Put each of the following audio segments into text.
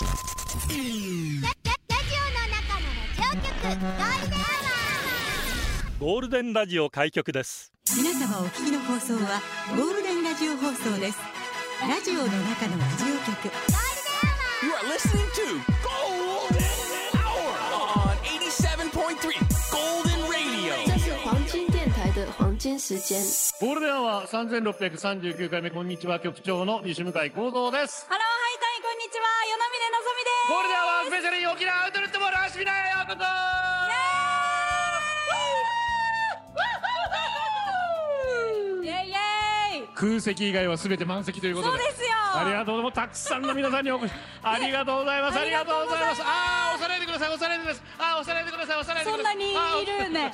ゴールデンアワゴールデンラジオ開局です皆様お聞きの放送はゴールデンラジオ放送ですラジオの中のラジオ局 You are listening to Golden Hour on 87.3 Golden Radio. 这是黄金电台的黄金时间。ゴールデンアワー3639回目、こんにちは、局長の西向井幸三です。ハロー空席以外は全て満席ということで。そうですよありがとうございます。たくさんの皆さんにお越し、ありがとうございます。ありがとうございます。ああー、押さないでください、押さないでください。ああ、押さないでください、押さないでください。そんなにいるね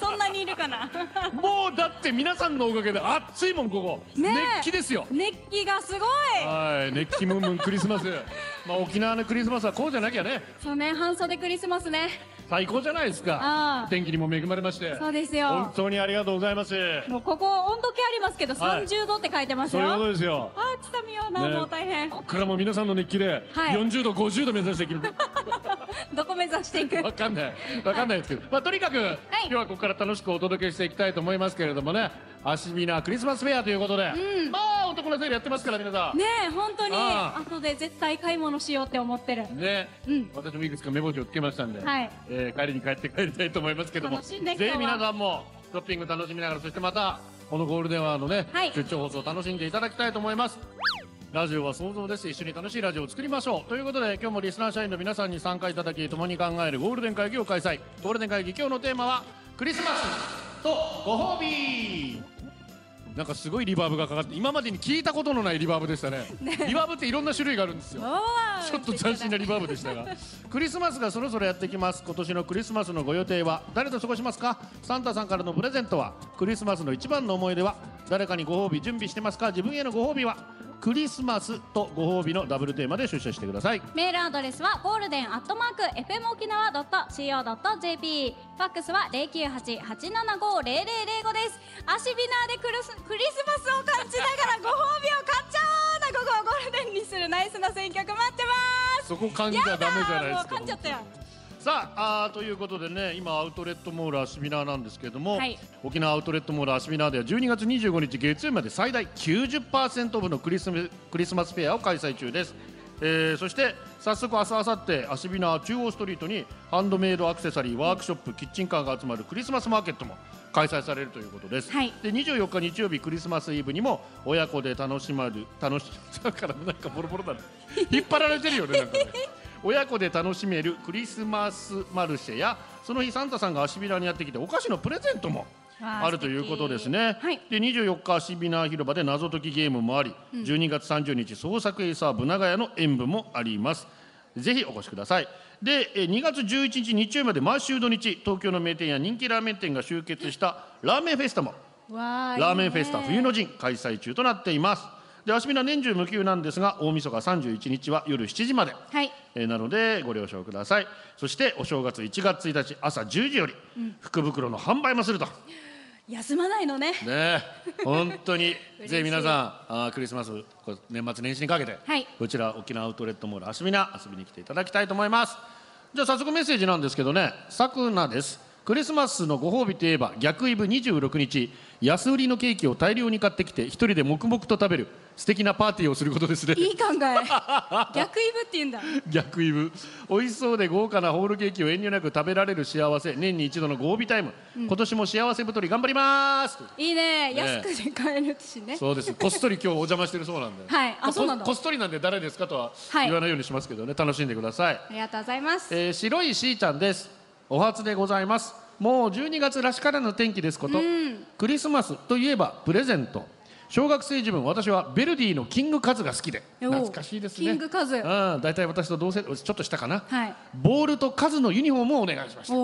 そんなにいるかな もうだって皆さんのおかげで暑いもん、ここ。ねえ熱気ですよ。熱気がすごいはい、熱気ムンムンクリスマス。まあ沖縄のクリスマスはこうじゃなきゃね。そうね半袖クリスマスね最高じゃないですか。ああ。天気にも恵まれまして。そうです本よ当にありがとうございます。もうここ温度計ありますけどはい。30度って書いてますよ、そういうことですよ。あー来たみような、ねもう大変。ここからも皆さんの熱気ではい。40度50度目指していく どこ目指していく？わかんない。わかんないですけど、まあ、とにかく、今日はここから楽しくお届けしていきたいと思いますけれどもねアシビナクリスマスフェアということで、まあ男のセールやってますから皆さん。ねえ本当に。ああ。後で絶対買い物しようって思ってる。ね、うん。私もいくつか目星をつけましたんで、はい。えー帰りに帰って帰りたいと思いますけども。楽しんでぜひ皆さんもショッピング楽しみながらそしてまたこのゴールデンワーのね、はい。出張放送を楽しんでいただきたいと思います。ラジオは想像です。一緒に楽しいラジオを作りましょう。ということで今日もリスナー社員の皆さんに参加いただき共に考えるゴールデン会議を開催。ゴールデン会議今日のテーマはクリスマスとご褒美なんかすごいリバーブがかかって今までに聞いたことのないリバーブでしたね。リバーブっていろんな種類があるんですよ。ちょっと斬新なリバーブでしたが。クリスマスがそろそろやってきます。今年のクリスマスのご予定は誰と過ごしますか？サンタさんからのプレゼントはクリスマスの一番の思い出は誰かにご褒美準備してますか？自分へのご褒美はクリスマスとご褒美のダブルテーマで出社してください。メールアドレスはゴールデンアットマーク FM 沖縄 .co.jp ファックスは098-875-0005です。アシビナーでクリスクリスマスを感じながらご褒美を買っちゃおうな。午後をゴールデンにするナイスな選曲待ってます。そこ感じたらダメじゃないですか。もう噛んじゃったよさあということでね今アウトレットモールアシビナーなんですけれども、はい。沖縄アウトレットモールアシビナーでは12月25日月曜日まで最大90%オフのクリスマクリスマスフェアを開催中です、えーそして早速明日明後日アシビナー中央ストリートにハンドメイドアクセサリーワークショップキッチンカーが集まるクリスマスマーケットも開催されるということです、はい。で24日日曜日クリスマスイブにも親子で楽しまる楽し だからなんかボロボロだね。引っ張られてるよねなんかね親子で楽しめるクリスマスマルシェやその日サンタさんがアシビナにやってきてお菓子のプレゼントもわああるということですね、はい。で24日アシビナー広場で謎解きゲームもあり、12月30日創作エイサーブ長屋の演舞もあります。ぜひお越しください。でえ2月11日日曜日まで毎週土日東京の名店や人気ラーメン店が集結したラーメンフェスタもラーメンフェスタ冬の陣開催中となっていますでアシビナ年中無休なんですが大晦日31日は夜7時まで。はい。えーなのでご了承ください。そしてお正月1月1日朝10時より福袋の販売もすると、休まないのね。ねえ。本当に。ぜひ皆さんあークリスマス年末年始にかけて、はい。こちら沖縄アウトレットモールアシビナ遊びに来ていただきたいと思います。じゃあ早速メッセージなんですけどね。さくなです。クリスマスのご褒美といえば逆イブ26日安売りのケーキを大量に買ってきて一人で黙々と食べる素敵なパーティーをすることですね。いい考え。逆イブって言うんだ。逆イブ。美味しそうで豪華なホールケーキを遠慮なく食べられる幸せ。年に一度のご褒美タイム、今年も幸せ太り頑張ります。いいね。ね。安くで買えるしね。そうです。こっそり今日お邪魔してるそうなんで。はい。あこそうなんだこっそりなんで誰ですかとははい。言わないようにしますけどね、楽しんでください、ありがとうございます。えー白いしーちゃんです。お初でございますもう12月らしからぬ天気ですこと、クリスマスといえばプレゼント。小学生自分私はベルディのキングカズが好きで。お懐かしいですね。キングカズ。うん。大体私と同世ちょっと下かな、はい。ボールとカズのユニフォームをお願いしました。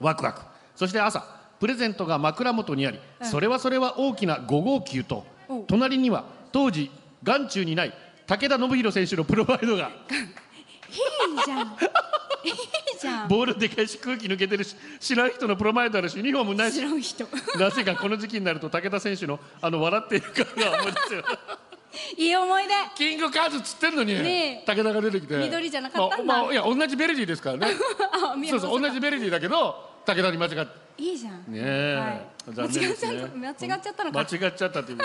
ワクワク。そして朝プレゼントが枕元にあり、それはそれは大きな5号球とお隣には当時眼中にない武田信弘選手のプロマイドが。いいじゃん ボールでかいし空気抜けてるし知らん人のプロマイドあるしユニフォームないし。知らん人。なぜかこの時期になると武田選手のあの笑っている顔が思い出すよ。いい思い出。キングカズっつってんのに、ねえ。武田が出てきて。緑じゃなかったんだ。まあまあいや同じベルディですからね。そうそう同じベルディだけど武田に間違って。いいじゃん。ねえ、はい。残念ですね。間違っちゃった間違っちゃったのか。間違っちゃったっていう。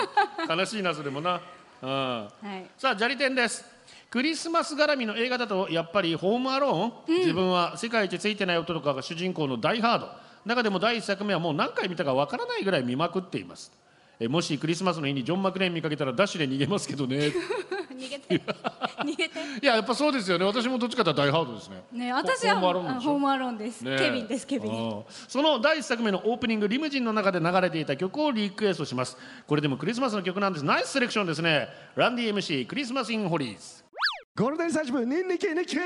悲しいなそれもな、うん、はい。さあ砂利店ですクリスマス絡みの映画だとやっぱり「ホームアローン」自分は世界一ついてない男とかが主人公の「ダイ・ハード」中でも第1作目はもう何回見たかわからないぐらい見まくっています。えもしクリスマスの日にジョン・マクレーン見かけたらダッシュで逃げますけどね。逃げて。逃げて。いややっぱそうですよね。私もどっちかというとダイ・ハードですね。ね私はホームアローンです、ね。えケビンですケビン。うんその第1作目のオープニングリムジンの中で流れていた曲をリクエストします。これでもクリスマスの曲なんです。ナイスセレクションですね。ランディ MC クリスマスインホリーズゴールデンサーチ部ニンニキニキ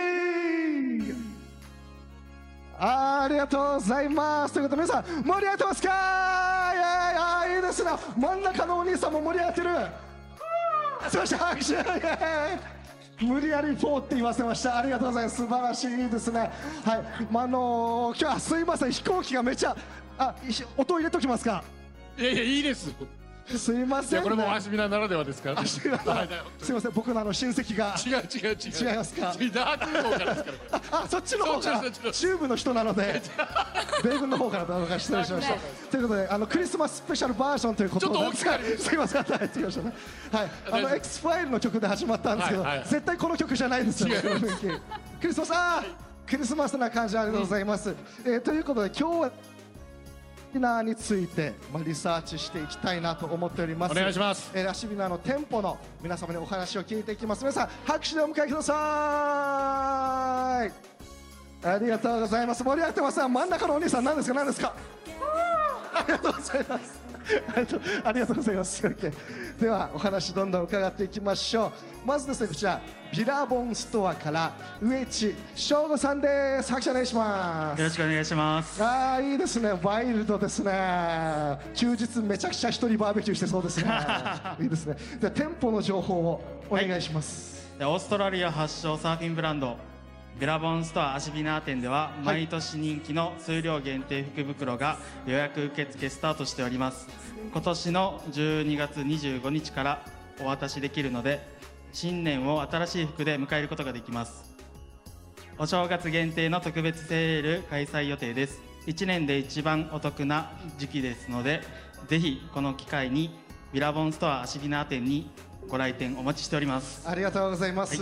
ありがとうございます。ということで皆さん盛り上がってますか？いやいやいいですね。真ん中のお兄さんも盛り上がってるす。いません拍手無理やり4って言わせましたありがとうございます。素晴らしいですねはい、まああの今日はすいません。飛行機がめちゃあいし音入れときますか？いやいやいいです。すいません、いやこれもアシミナならではですから。あすいません。僕のあの親戚が違う違う違う。違いますか？ダークの方からですからこれ。あそっちの方から。そっちそっちチューブの人なので。米軍の方からどうか失礼しました。ということであのクリスマススペシャルバージョンということで。ちょっと大きくなりました。すいません。はい。あの X ファイルの曲で始まったんですけど、はいはい。絶対この曲じゃないですよね。クリスマスあークリスマスな感じありがとうございます、えーということで今日はビナーについて、まあ、リサーチしていきたいなと思っております。お願いします。えーラシビナーの店舗の皆様にお話を聞いていきます。皆さん拍手でお迎えください。ありがとうございます。盛り上がってます。真ん中のお兄さん何ですか？何ですか？ありがとうございますありがとうありがとうございます。ではお話どんどん伺っていきましょう。まずですねこちらビラボンストアから上地翔吾さんです。拍手お願いします。よろしくお願いします。ああいいですね。ワイルドですね。休日めちゃくちゃ一人バーベキューしてそうですね。いいですね。で店舗の情報をお願いします、でオーストラリア発祥サーフィンブランドビラボンストアアシビナー店では毎年人気の数量限定福袋が予約受付スタートしております。今年の12月25日からお渡しできるので新年を新しい服で迎えることができます。お正月限定の特別セール開催予定です。1年で一番お得な時期ですのでぜひこの機会にビラボンストアアシビナー店にご来店お待ちしております。ありがとうございます、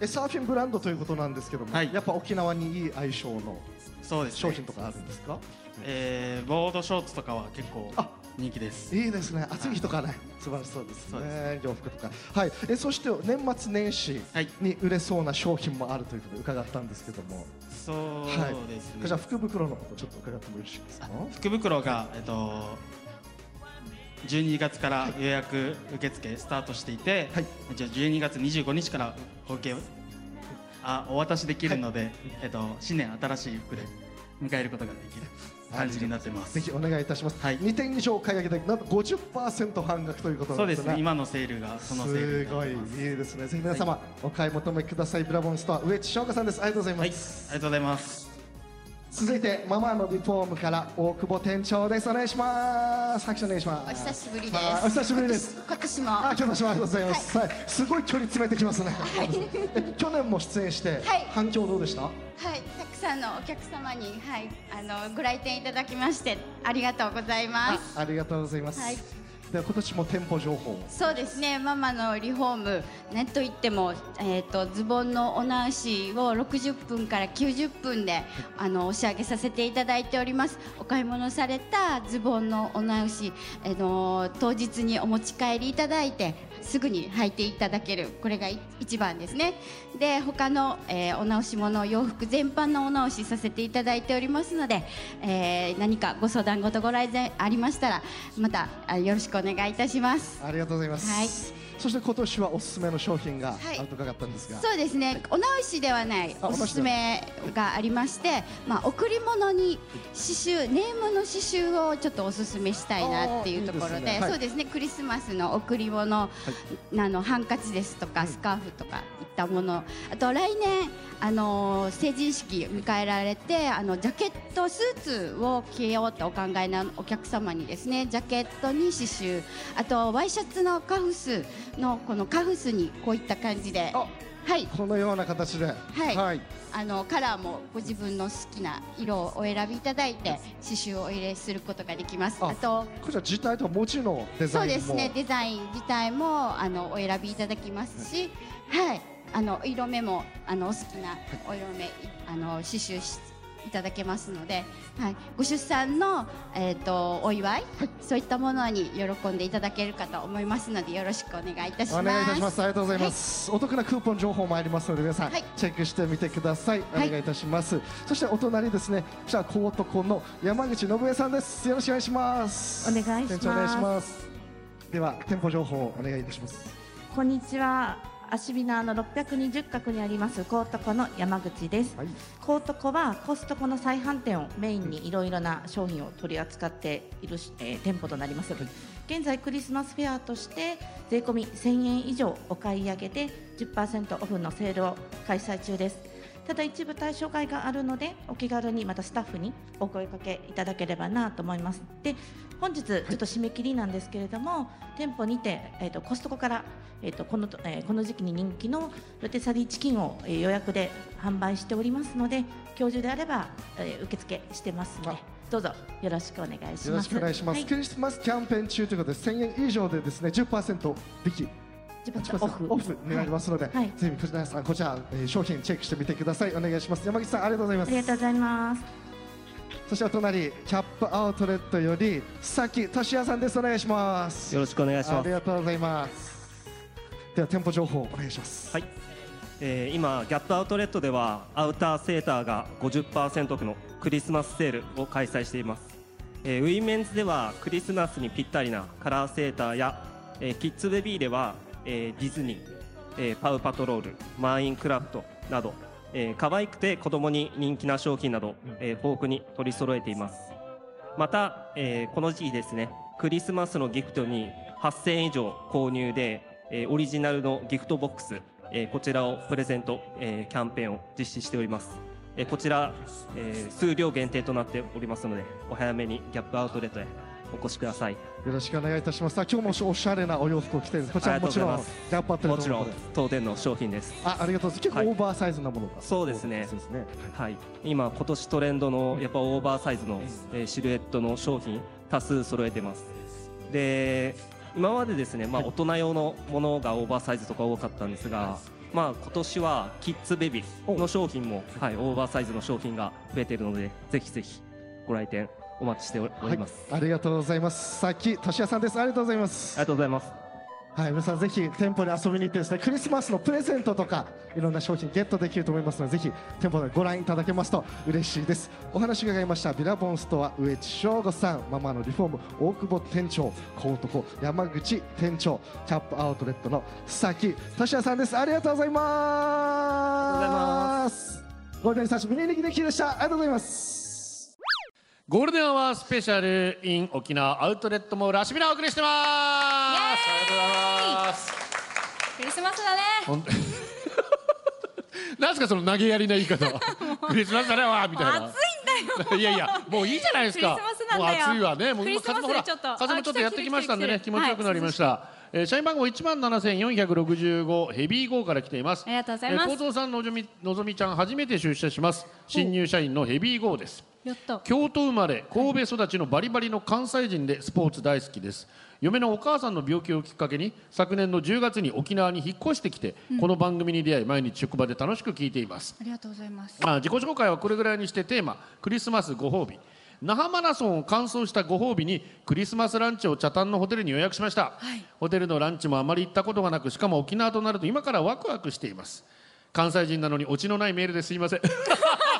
えサーフィンブランドということなんですけども、はい。やっぱ沖縄にいい相性のそうです、ね、商品とかあるんですか、えー、ボードショーツとかは結構あ人気です。いいですね。暑い日とかね素晴らしそうですね。洋服とか。はい。えそして年末年始はいに売れそうな商品もあるということで伺ったんですけども、そうはいですね、じゃあ福袋のことちょっと伺ってもよろしいですか？福袋が、えっと、12月から予約受付スタートしていて、はい。じゃあ12月25日からお受けあお渡しできるので、えっと、新年新しい服で迎えることができる感じになってます。ぜひお願いいたします、はい。2点以上買い上げてなんと50%半額ということそうんですねね今のセールがそのセールすになごいいいですね。ぜひ皆様、お買い求めください。ブラボンストア上地翔香さんです。ありがとうございます、はい。ありがとうございます続いてママのリフォームから大久保店長です。お願いします。拍手お願いします。お久しぶりです。はいお久しぶりです。今年も。あ、今日もありがとうございます。はい、すごい距離詰めてきますね。え去年も出演して、はい。反響どうでした？はい、たくさんのお客様に、はい、あのご来店いただきましてありがとうございます。ありがとうございます。はいでは今年も店舗情報を。そうですね、ママのリフォーム、なんといっても、えっ、とズボンのお直しを60分から90分で、あの押し上げさせていただいております。お買い物されたズボンのお直し、あの当日にお持ち帰りいただいて。すぐに履いていただけるこれがい一番ですね。で他の、えーお直し物洋服全般のお直しさせていただいておりますので、えー何かご相談ごとご来店ありましたらまたあよろしくお願いいたします。ありがとうございます。はいそして今年はおすすめの商品がはい。あると伺ったんですが。そうですね、お直しではないあおすすめがありまして、まあ、贈り物に刺繍ネームの刺繍をちょっとおすすめしたいなっていうところでね。はい。そうですね。クリスマスの贈り物、あのハンカチですとかスカーフとかいったものあと来年あの成人式迎えられてあのジャケットスーツを着ようとお考えのお客様にですねジャケットに刺繍あとワイシャツのカフスのこのカフスにこういった感じで。はい。このような形で。はい、はい。あのカラーもご自分の好きな色をお選びいただいて刺繍をお入れすることができます。あとこちら自体とはもちろんデザインも。そうですね。デザイン自体もあのお選びいただきますしはい。あの色目もあのお好きなお色目いあの刺繍しいただけますので、はい、ご出産の、えー、とお祝い、そういったものに喜んでいただけるかと思いますのでよろしくお願いいたします。お願いいたします。ありがとうございます。お得なクーポン情報もありますので、皆さん、はいチェックしてみてください。おはい願いいたします。そしてお隣ですね、こちら高徳の山口信江さんです。よろしくお願いします。お願いします店長お願いします。では店舗情報をお願いいたします。こんにちは。アシビナーの620角にありますコートコの山口です。コートコはコストコの再販店をメインにいろいろな商品を取り扱っているし、えー店舗となります。現在クリスマスフェアとして税込み1000円以上お買い上げで10%オフのセールを開催中です。ただ一部対象外があるのでお気軽にまたスタッフにお声かけいただければなと思います。で本日ちょっと締め切りなんですけれども、店舗にて、えー、とコストコから、えー、とこの、えーこの時期に人気のロテサリーチキンを、えー予約で販売しておりますので今日中であれば、えー受付してますのでどうぞよろしくお願いします。よろしくお願いします。はいクリスマスキャンペーン中ということで、1000円以上でですね、10%引き。10%オフオフになりますので、はいぜひ皆さんこちら、えー商品チェックしてみてください。お願いします。山口さんありがとうございます。ありがとうございます。そしてお隣キャップアウトレットよりさきとしやさんです。お願いします。よろしくお願いします。ありがとうございます。では店舗情報お願いします。はい、えー今ギャップアウトレットではアウターセーターが50%オフのクリスマスセールを開催しています、えーウィメンズではクリスマスにぴったりなカラーセーターや、えーキッズベビーでは、えーディズニー、えーパウパトロールマインクラフトなど、えー可愛くて子供に人気な商品など、えー豊富に取り揃えています。また、えーこの時期ですねクリスマスのギフトに8000円以上購入で、えーオリジナルのギフトボックス、えーこちらをプレゼント、えーキャンペーンを実施しております、えーこちら、えー数量限定となっておりますのでお早めにギャップアウトレットへお越しくださいよろしくお願いいたします。さあ今日もおしゃれなお洋服を着てる。こちらもちろんありがとうございます。ギャップアウトレッもちろん当店の商品です。あありがとうございます。結構はい。オーバーサイズなものが、そうですね。はい、今今年トレンドのやっぱオーバーサイズの、えーシルエットの商品多数揃えてます。で今までですね、まあ、大人用のものがオーバーサイズとか多かったんですが、まあ、今年はキッズベビーの商品も、はい、オーバーサイズの商品が増えているのでぜひぜひご来店お待ちしております、ありがとうございます。さきとしやさんです。ありがとうございます。ありがとうございます。はい皆さんぜひ店舗に遊びに行ってですねクリスマスのプレゼントとかいろんな商品ゲットできると思いますのでぜひ店舗でご覧いただけますと嬉しいです。お話伺いましたビラボンストア上地翔吾さんママのリフォーム大久保店長小男山口店長キャップアウトレットの佐木俊也さんです。ありがとうございます。ゴールデンサーチミニリギできでした。ありがとうございますゴールデンアワースペシャル in 沖縄アウトレットモールアシビナをお送りしてます。ありがとうございますクリスマスだね。ほん なんですかその投げやりな言い方は。クリスマスだねわーみたいな。暑いんだよ。いやいやもういいじゃないですか。クリスマスなんだよ。もう暑いわね。もうクリスマス風もほら風もちょっとやってきましたんでね気持ちよくなりました、えー社員番号1万7465ヘビー号から来ています。ありがとうございます。えー、高さんのぞみのぞみちゃん初めて出社します。新入社員のヘビー号です京都生まれ神戸育ちのバリバリの関西人でスポーツ大好きです。嫁のお母さんの病気をきっかけに昨年の10月に沖縄に引っ越してきて、うん。この番組に出会い毎日職場で楽しく聞いています。ありがとうございます。あ自己紹介はこれぐらいにしてテーマクリスマスご褒美。那覇マラソンを完走したご褒美にクリスマスランチを茶炭のホテルに予約しました、ホテルのランチもあまり行ったことがなくしかも沖縄となると今からワクワクしています。関西人なのにオチのないメールですいません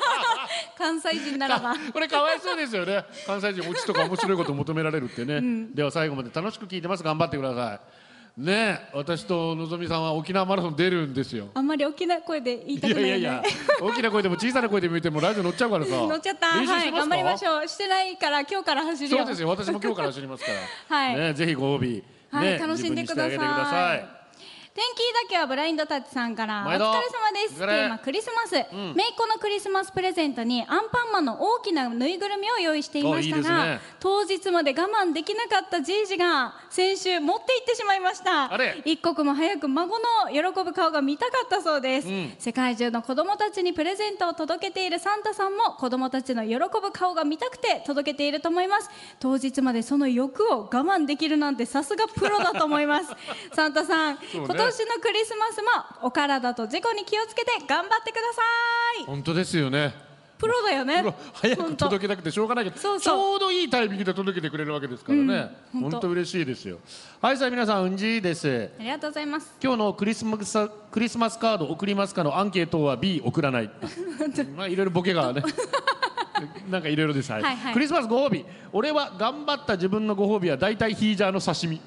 関西人ならば。これかわいそうですよね。関西人オチとか面白いこと求められるってね、うん。では最後まで楽しく聞いてます。頑張ってください。ねえ私とのぞみさんは沖縄マラソン出るんですよ。あんまり大きな声で言いたいくないよねやいやいや大きな声でも小さな声でも言ってもラジオ乗っちゃうからさ乗っちゃったはい頑張りましょう。してないから今日から走るよ。そうですよ。私も今日から走りますから。はい。ね、ぜひご褒美、はいね、楽しんでください天気だけはブラインドタッチさんからお疲れ様です。テーマクリスマス、ん。めいっ子のクリスマスプレゼントにアンパンマンの大きなぬいぐるみを用意していましたがね。当日まで我慢できなかったじいじが先週持って行ってしまいました。あれ。一刻も早く孫の喜ぶ顔が見たかったそうです、うん。世界中の子供たちにプレゼントを届けているサンタさんも子供たちの喜ぶ顔が見たくて届けていると思います。当日までその欲を我慢できるなんてさすがプロだと思います。サンタさん、ね今年のクリスマスもお体と事故に気をつけて頑張ってください。本当ですよね。プロだよね。早く届けたくてしょうがないけどちょうどいいタイミングで届けてくれるわけですからね、うん本当。嬉しいですよ。はいさあ皆さんうんじいです。ありがとうございます。今日のクリスマスクリスマスカード送りますかのアンケートは B 送らない。まあいろいろボケがね なんかいろいろです、はい。はいはい。クリスマスご褒美。俺は頑張った自分のご褒美は大体ヒージャーの刺身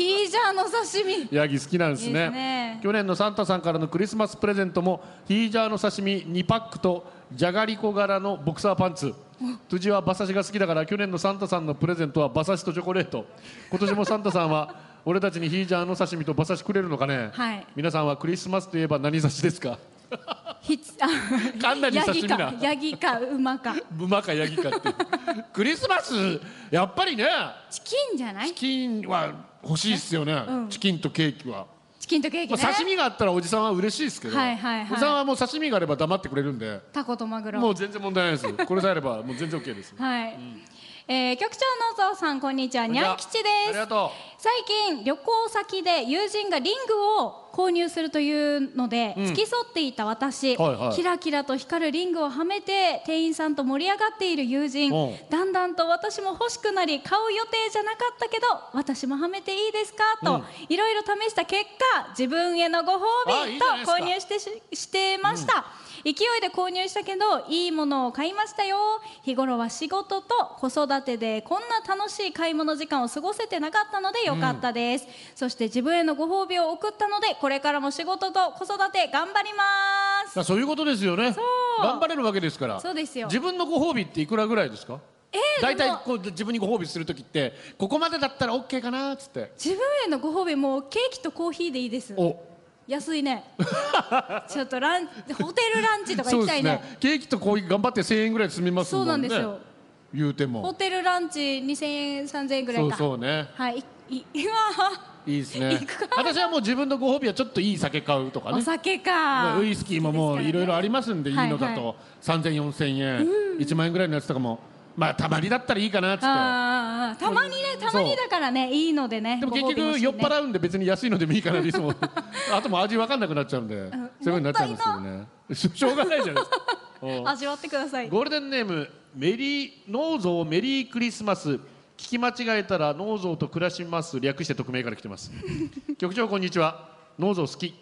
ヒージャーの刺身。ヤギ好きなんですね。ですね。去年のサンタさんからのクリスマスプレゼントもヒージャーの刺身2パックとじゃがりこ柄のボクサーパンツ。辻は馬刺しが好きだから去年のサンタさんのプレゼントは馬刺しとチョコレート。今年もサンタさんは俺たちにヒージャーの刺身と馬刺しくれるのかね、はい。皆さんはクリスマスといえば何刺しですか？ひつあかんなりヤギか刺身なヤギか馬か。馬かヤギかって。クリスマスやっぱりね。チキンじゃない？チキンは欲しいっすよね、うん。チキンとケーキは。チキンとケーキね、まあ、刺身があったらおじさんは嬉しいですけど、はいはいはい。おじさんはもう刺身があれば黙ってくれるんで。タコとマグロ。もう全然問題ないです。これさえあればもう全然 OK です。はい、えー局長のぞうさんこんにちは。にゃん吉です。と最近旅行先で友人がリングを購入するというので、うん。付き添っていた私、はいはい。キラキラと光るリングをはめて店員さんと盛り上がっている友人。うん。だんだんと私も欲しくなり買う予定じゃなかったけど私もはめていいですか？と、うん。いろいろ試した結果自分へのご褒美と購入してししてました、勢いで購入したけどいいものを買いましたよ。日頃は仕事と子育てでこんな楽しい買い物時間を過ごせてなかったのでよかったです、そして自分へのご褒美を送ったのでこれからも仕事と子育て頑張ります。うそういうことですよね。そう。頑張れるわけですから。そうですよ。自分のご褒美っていくらぐらいですか？えー大体こう自分にご褒美する時ってここまでだったら OK かなっつって。自分へのご褒美もうケーキとコーヒーでいいです。お安いね。ちょっとランホテルランチとか行きたいね。ね。ケーキとコーヒー頑張って1000円ぐらいで済みますもんね。そうなんですよ。言うてホもテルランチ2000円3000円ぐらそいうか。そうね。はい いいうわいいですね。私はもう自分のご褒美はちょっといい酒買うとかね。お酒か、まあウイスキーももういろいろありますんでいいのだはいと3000、4000円、1万円ぐらいのやつとかもまあたまにだったらいいかなっつって。あーたまにねたまにだからねいいのでねでも結ご褒美欲し酔っ払うんで別に安いのでもいいかなでいつも あともう味分かんなくなっちゃうんで。そういうふうになっちゃうんですけどねししょうがないじゃないですか。うん。味わってください。ゴールデンネームメリーノーゾーメリークリスマス。聞き間違えたらノーゾーと暮らします。略して匿名から来てます。局長こんにちは。ノーゾー好き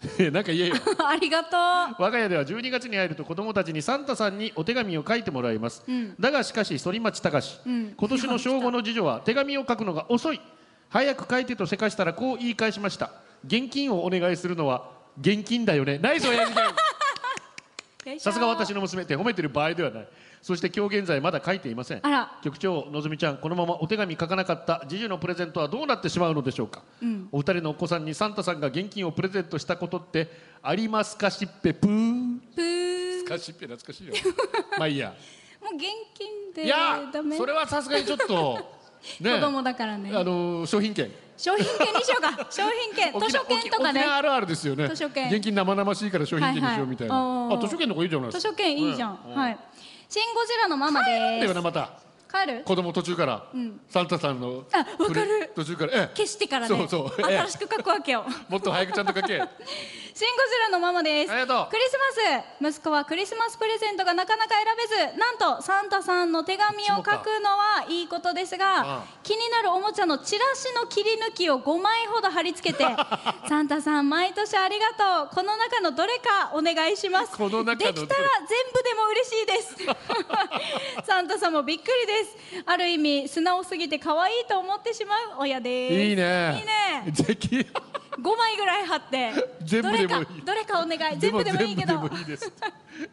なんか言えよ。ありがと我が家では12月に入ると子供たちにサンタさんにお手紙を書いてもらいます、うん。だがしかし反町隆史、うん。今年の小5の次女は手紙を書くのが遅い。早く書いてとせかしたらこう言い返しました。現金をお願いするのは現金だよね。ナイス親父さすが私の娘って褒めてる場合ではないそして今日現在まだ書いていません。あら。局長のぞみちゃんこのままお手紙書かなかった次女のプレゼントはどうなってしまうのでしょうか。うん。お二人のお子さんにサンタさんが現金をプレゼントしたことってありますかしっぺぷー。プー。スカシッペ懐かしいよまあいいやもう現金でいやそれはさすがにちょっとね。子供だからね。あのー商品券商品券にしようか商品券図書券とかね。あるあるですよね。図書券現金生々しいから商品券にしようみたいな、はいはいあ図書券の方がいいじゃないですか図書券いいじゃん、うんはいシン・ゴジラのママです。よなまた。帰る？子供途中から、うん。サンタさんのあわかる。途中から。ええ。消してからね。そうそう。ええ。新しく書くわけよ。もっと早くちゃんと書け。シン・ゴジラのママです。ありがとう。クリスマス。息子はクリスマスプレゼントがなかなか選べずなんとサンタさんの手紙を書くのはいいことですが気になるおもちゃのチラシの切り抜きを5枚ほど貼り付けて サンタさん毎年ありがとう。この中のどれかお願いします。この中のできたら全部でも嬉しいです。サンタさんもびっくりですある意味素直すぎて可愛いと思ってしまう親です。いいね。いいね。ぜひ。5枚ぐらい貼って。全部でもいい。どれかどれかお願い。全部でもいいけど。全部でもいいです。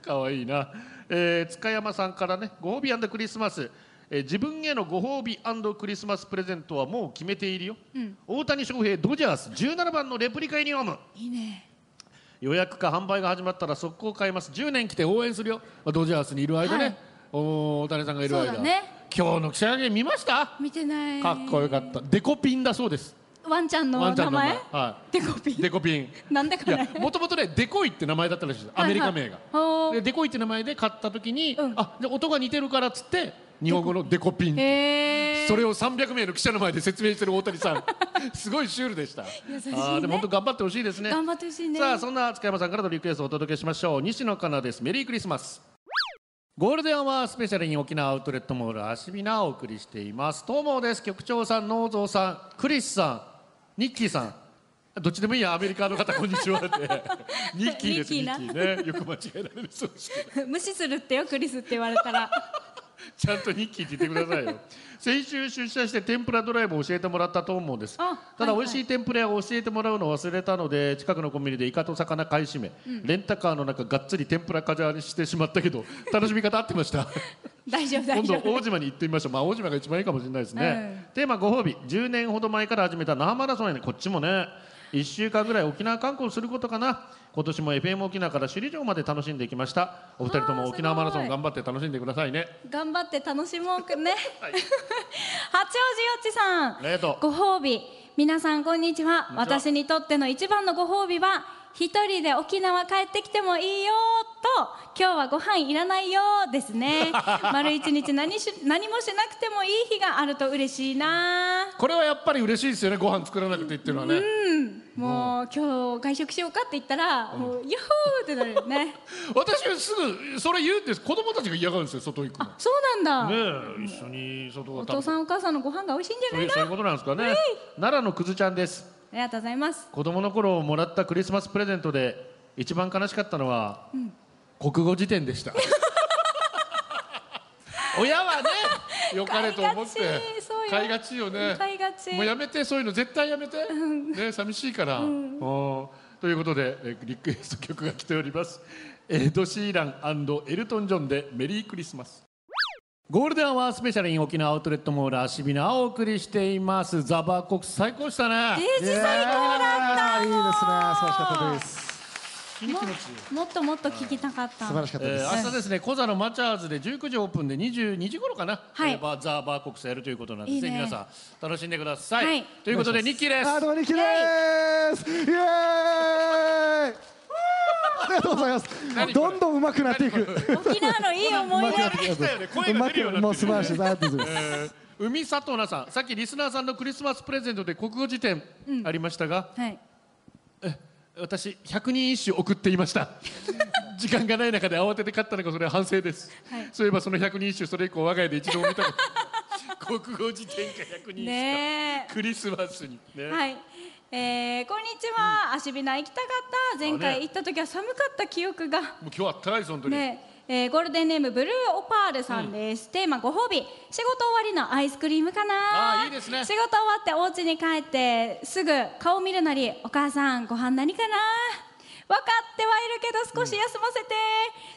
可愛いな、えー、塚山さんからねご褒美クリスマス、えー自分へのご褒美クリスマスプレゼントはもう決めているよ。うん。大谷翔平ドジャース17番のレプリカユニフォーム。いいね。予約か販売が始まったら速攻買います。10年来て応援するよ。まあドジャースにいる間ね、はい。大谷さんがいる間、そうだね今日の記者会見見ました？見てない。かっこよかった。デコピンだそうです。ワンちゃんの名前。はい。デコピン。デコピン。なんでかね。もともとねデコイって名前だったらしいです。アメリカ名が、ほでデコイって名前で買った時に、あで音が似てるからっつって日本語のデコ。ピンそれを300名の記者の前で説明してる大谷さん。すごいシュールでした。優しいね。あーでも本当頑張ってほしいですね。頑張ってほしいね。さあそんな塚山さんからのリクエストをお届けしましょう。西野カナです。メリークリスマスゴールデンアワースペシャル in 沖縄アウトレットモールアシビナをお送りしています。東毛です。局長さん農蔵さんクリスさんニッキーさん。どっちでもいいやアメリカの方こんにちは。っ てニッキーですニニッキーね。よく間違えられるそうです 無視するってよクリスって言われたらちゃんとニッキーってくださいよ。先週出社して天ぷらドライブを教えてもらったと思うんです。あただ美味しい天ぷら屋を教えてもらうのを忘れたので近くのコンビニでイカと魚買い占め、うん。レンタカーの中がっつり天ぷらカジャーにしてしまったけど 楽しみ方合ってました。大丈夫大今丈夫。度大島に行ってみましょう。まあ大島が一番いいかもしれないですね、テーマご褒美。10年ほど前から始めた那覇マラソンやねこっちもね1週間ぐらい沖縄観光することかな。今年も FM 沖縄から首里城まで楽しんできました。お二人とも沖縄マラソン頑張って楽しんでくださいね。頑張って楽しもうくね、八王子よっちさん。ご褒美。皆さんこんにちは。私にとっての一番のご褒美は一人で沖縄帰ってきてもいいよと今日はご飯いらないよですね。丸一日何し何もしなくてもいい日があると嬉しいな。これはやっぱり嬉しいですよねご飯作らなくてっていうのはね、うん。もう今日外食しようかって言ったら、もうヤッホーってなるよね。私はすぐそれ言うんです子供たちが嫌がるんですよ外行くの。そうなんだ、ねえ一緒に外をお父さんお母さんのご飯が美味しいんじゃないの？そういうことなんですかね。奈良のくずちゃんです。ありがとうございます。子供の頃もらったクリスマスプレゼントで一番悲しかったのは、うん。国語辞典でした。親はね良かれと思って買いがちよ。ね。買いがち。もうやめてそういうの絶対やめて、ね寂しいから、うん。おということでえリクエスト曲が来ております。エド・シーランエルトン・ジョンで「メリークリスマス」ゴールデンアワースペシャル in 沖縄アウトレットモールアシビナをお送りしています。ザバーコックス最高でしたね。デジ最高だったいいですね。素晴らしかったです。もっともっと聞きたかった。素晴らしかったです。えー明日ですね小座のマチャーズで19時オープンで22時頃かな、はい。えーバーザ・バークスやるということなんでいいね。ぜひ皆さん楽しんでください、はい。ということでニッキーです。あどうもニッキーです。イエーイありがとうございます。どんどん上手くなっていく。沖縄のいい思い出上手くなっていく。声が出るようになってる。もう素晴らしいありがとうございます。えー海里奈さん。さっきリスナーさんのクリスマスプレゼントで国語辞典ありましたが、はい。私百人一首送っていました。時間がない中で慌てて買ったのがそれは反省です、はい。そういえばその百人一首それ以降我が家で一度も見たこと国語辞典か百人一首か、ねクリスマスに。ね、はいえー、こんにちは、アシビナ行きたかった。前回行った時は寒かった記憶が。もう今日はあったかいです本当に、ね。えーゴールデンネームブルーオパールさんです、テーマご褒美。仕事終わりのアイスクリームかな。あーいいですね。仕事終わってお家に帰ってすぐ顔見るなりお母さんご飯何かな。分かってはいるけど少し休ませて、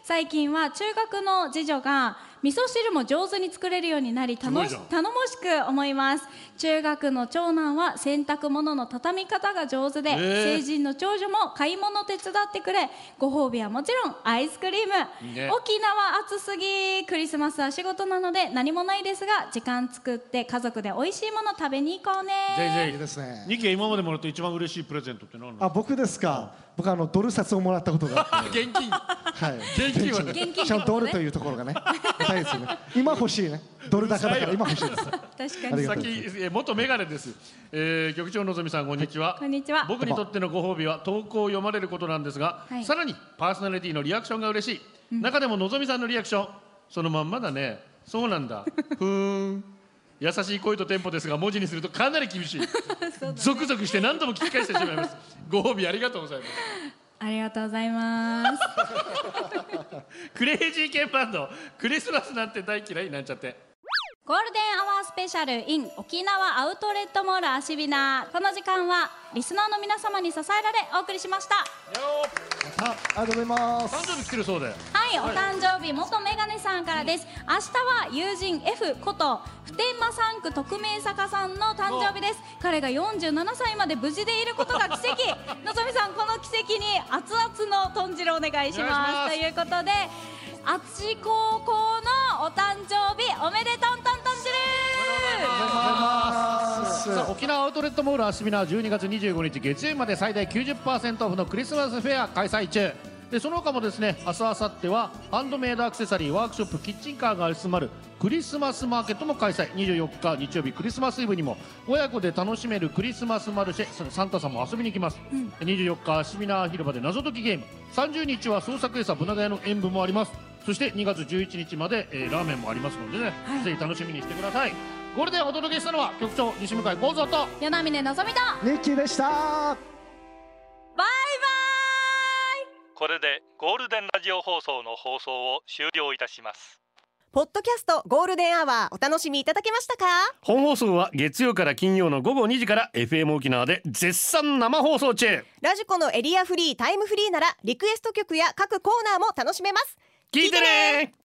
最近は中学の次女が味噌汁も上手に作れるようになり頼もしく思います中学の長男は洗濯物の畳み方が上手で、えー。成人の長女も買い物手伝ってくれ。ご褒美はもちろんアイスクリーム。いいね。沖縄暑すぎクリスマスは仕事なので何もないですが時間作って家族で美味しいもの食べに行こうね。ぜひですね。ニッキ今までもらった一番嬉しいプレゼントって何なのあ僕ですか？僕はあのドル札をもらったことがあって。現金。はい。現金はね。現金。しかもドルというところがね大いですよね。今欲しいね。ドル高だから今欲しいです。確かあにりがとう先えー元メガネです、えー、局長のぞみさんこんにちは、こんにちは。僕にとってのご褒美は投稿を読まれることなんですが、はい。さらにパーソナリティのリアクションが嬉しい、中でものぞみさんのリアクションそのまんまだね。そうなんだ。ふーん。優しい声とテンポですが文字にするとかなり厳しい、ゾクゾクして何度も聞き返してしまいます。ご褒美ありがとうございます。ありがとうございます。クレイジーケンバンド。クリスマスなんて大嫌いなんちゃってゴールデンアワースペシャル in 沖縄アウトレットモールアシビナこの時間はリスナーの皆様に支えられお送りしました。あありがとうございます。誕生日来てるそうで。はい、お誕生日元メガネさんからです。明日は友人 F こと普天間産区特命坂さんの誕生日です。彼が47歳まで無事でいることが奇跡。のぞみさんこの奇跡に熱々の豚汁お願いしお願ますいします。ということであち高校のお誕生日おめでとんとん豚汁さあ沖縄アウトレットモールアシミナ12月25日月曜日まで最大90%オフのクリスマスフェア開催中。でその他もですね明日明後日はハンドメイドアクセサリーワークショップキッチンカーが集まるクリスマスマーケットも開催。24日日曜日クリスマスイブにも親子で楽しめるクリスマスマルシェサンタさんも遊びに来ます、24日アシミナ広場で謎解きゲーム。30日は創作餌ブナガヤの演舞もありますそして2月11日まで、えーラーメンもありますのでね、ぜひ楽しみにしてください。ゴールデンお届けしたのは局長西向井幸三と与那嶺のぞみとニッキーでした。バイバこれでゴールデンラジオ放送の放送を終了いたします。ポッドキャストゴールデンアワーお楽しみいただけましたか？本放送は月曜から金曜の午後2時から FM 沖縄で絶賛生放送中。ラジコのエリアフリータイムフリーならリクエスト曲や各コーナーも楽しめます聞いてね